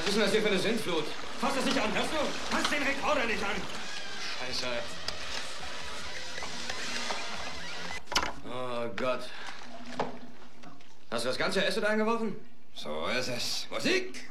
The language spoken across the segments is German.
Was ist denn das hier für eine Sintflut? Fass das nicht an, hörst du? Fass den Rekorder nicht an! Scheiße. Oh Gott. Hast du das ganze Essen eingeworfen? So ist es. Musik!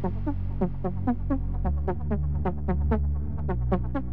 Thank you.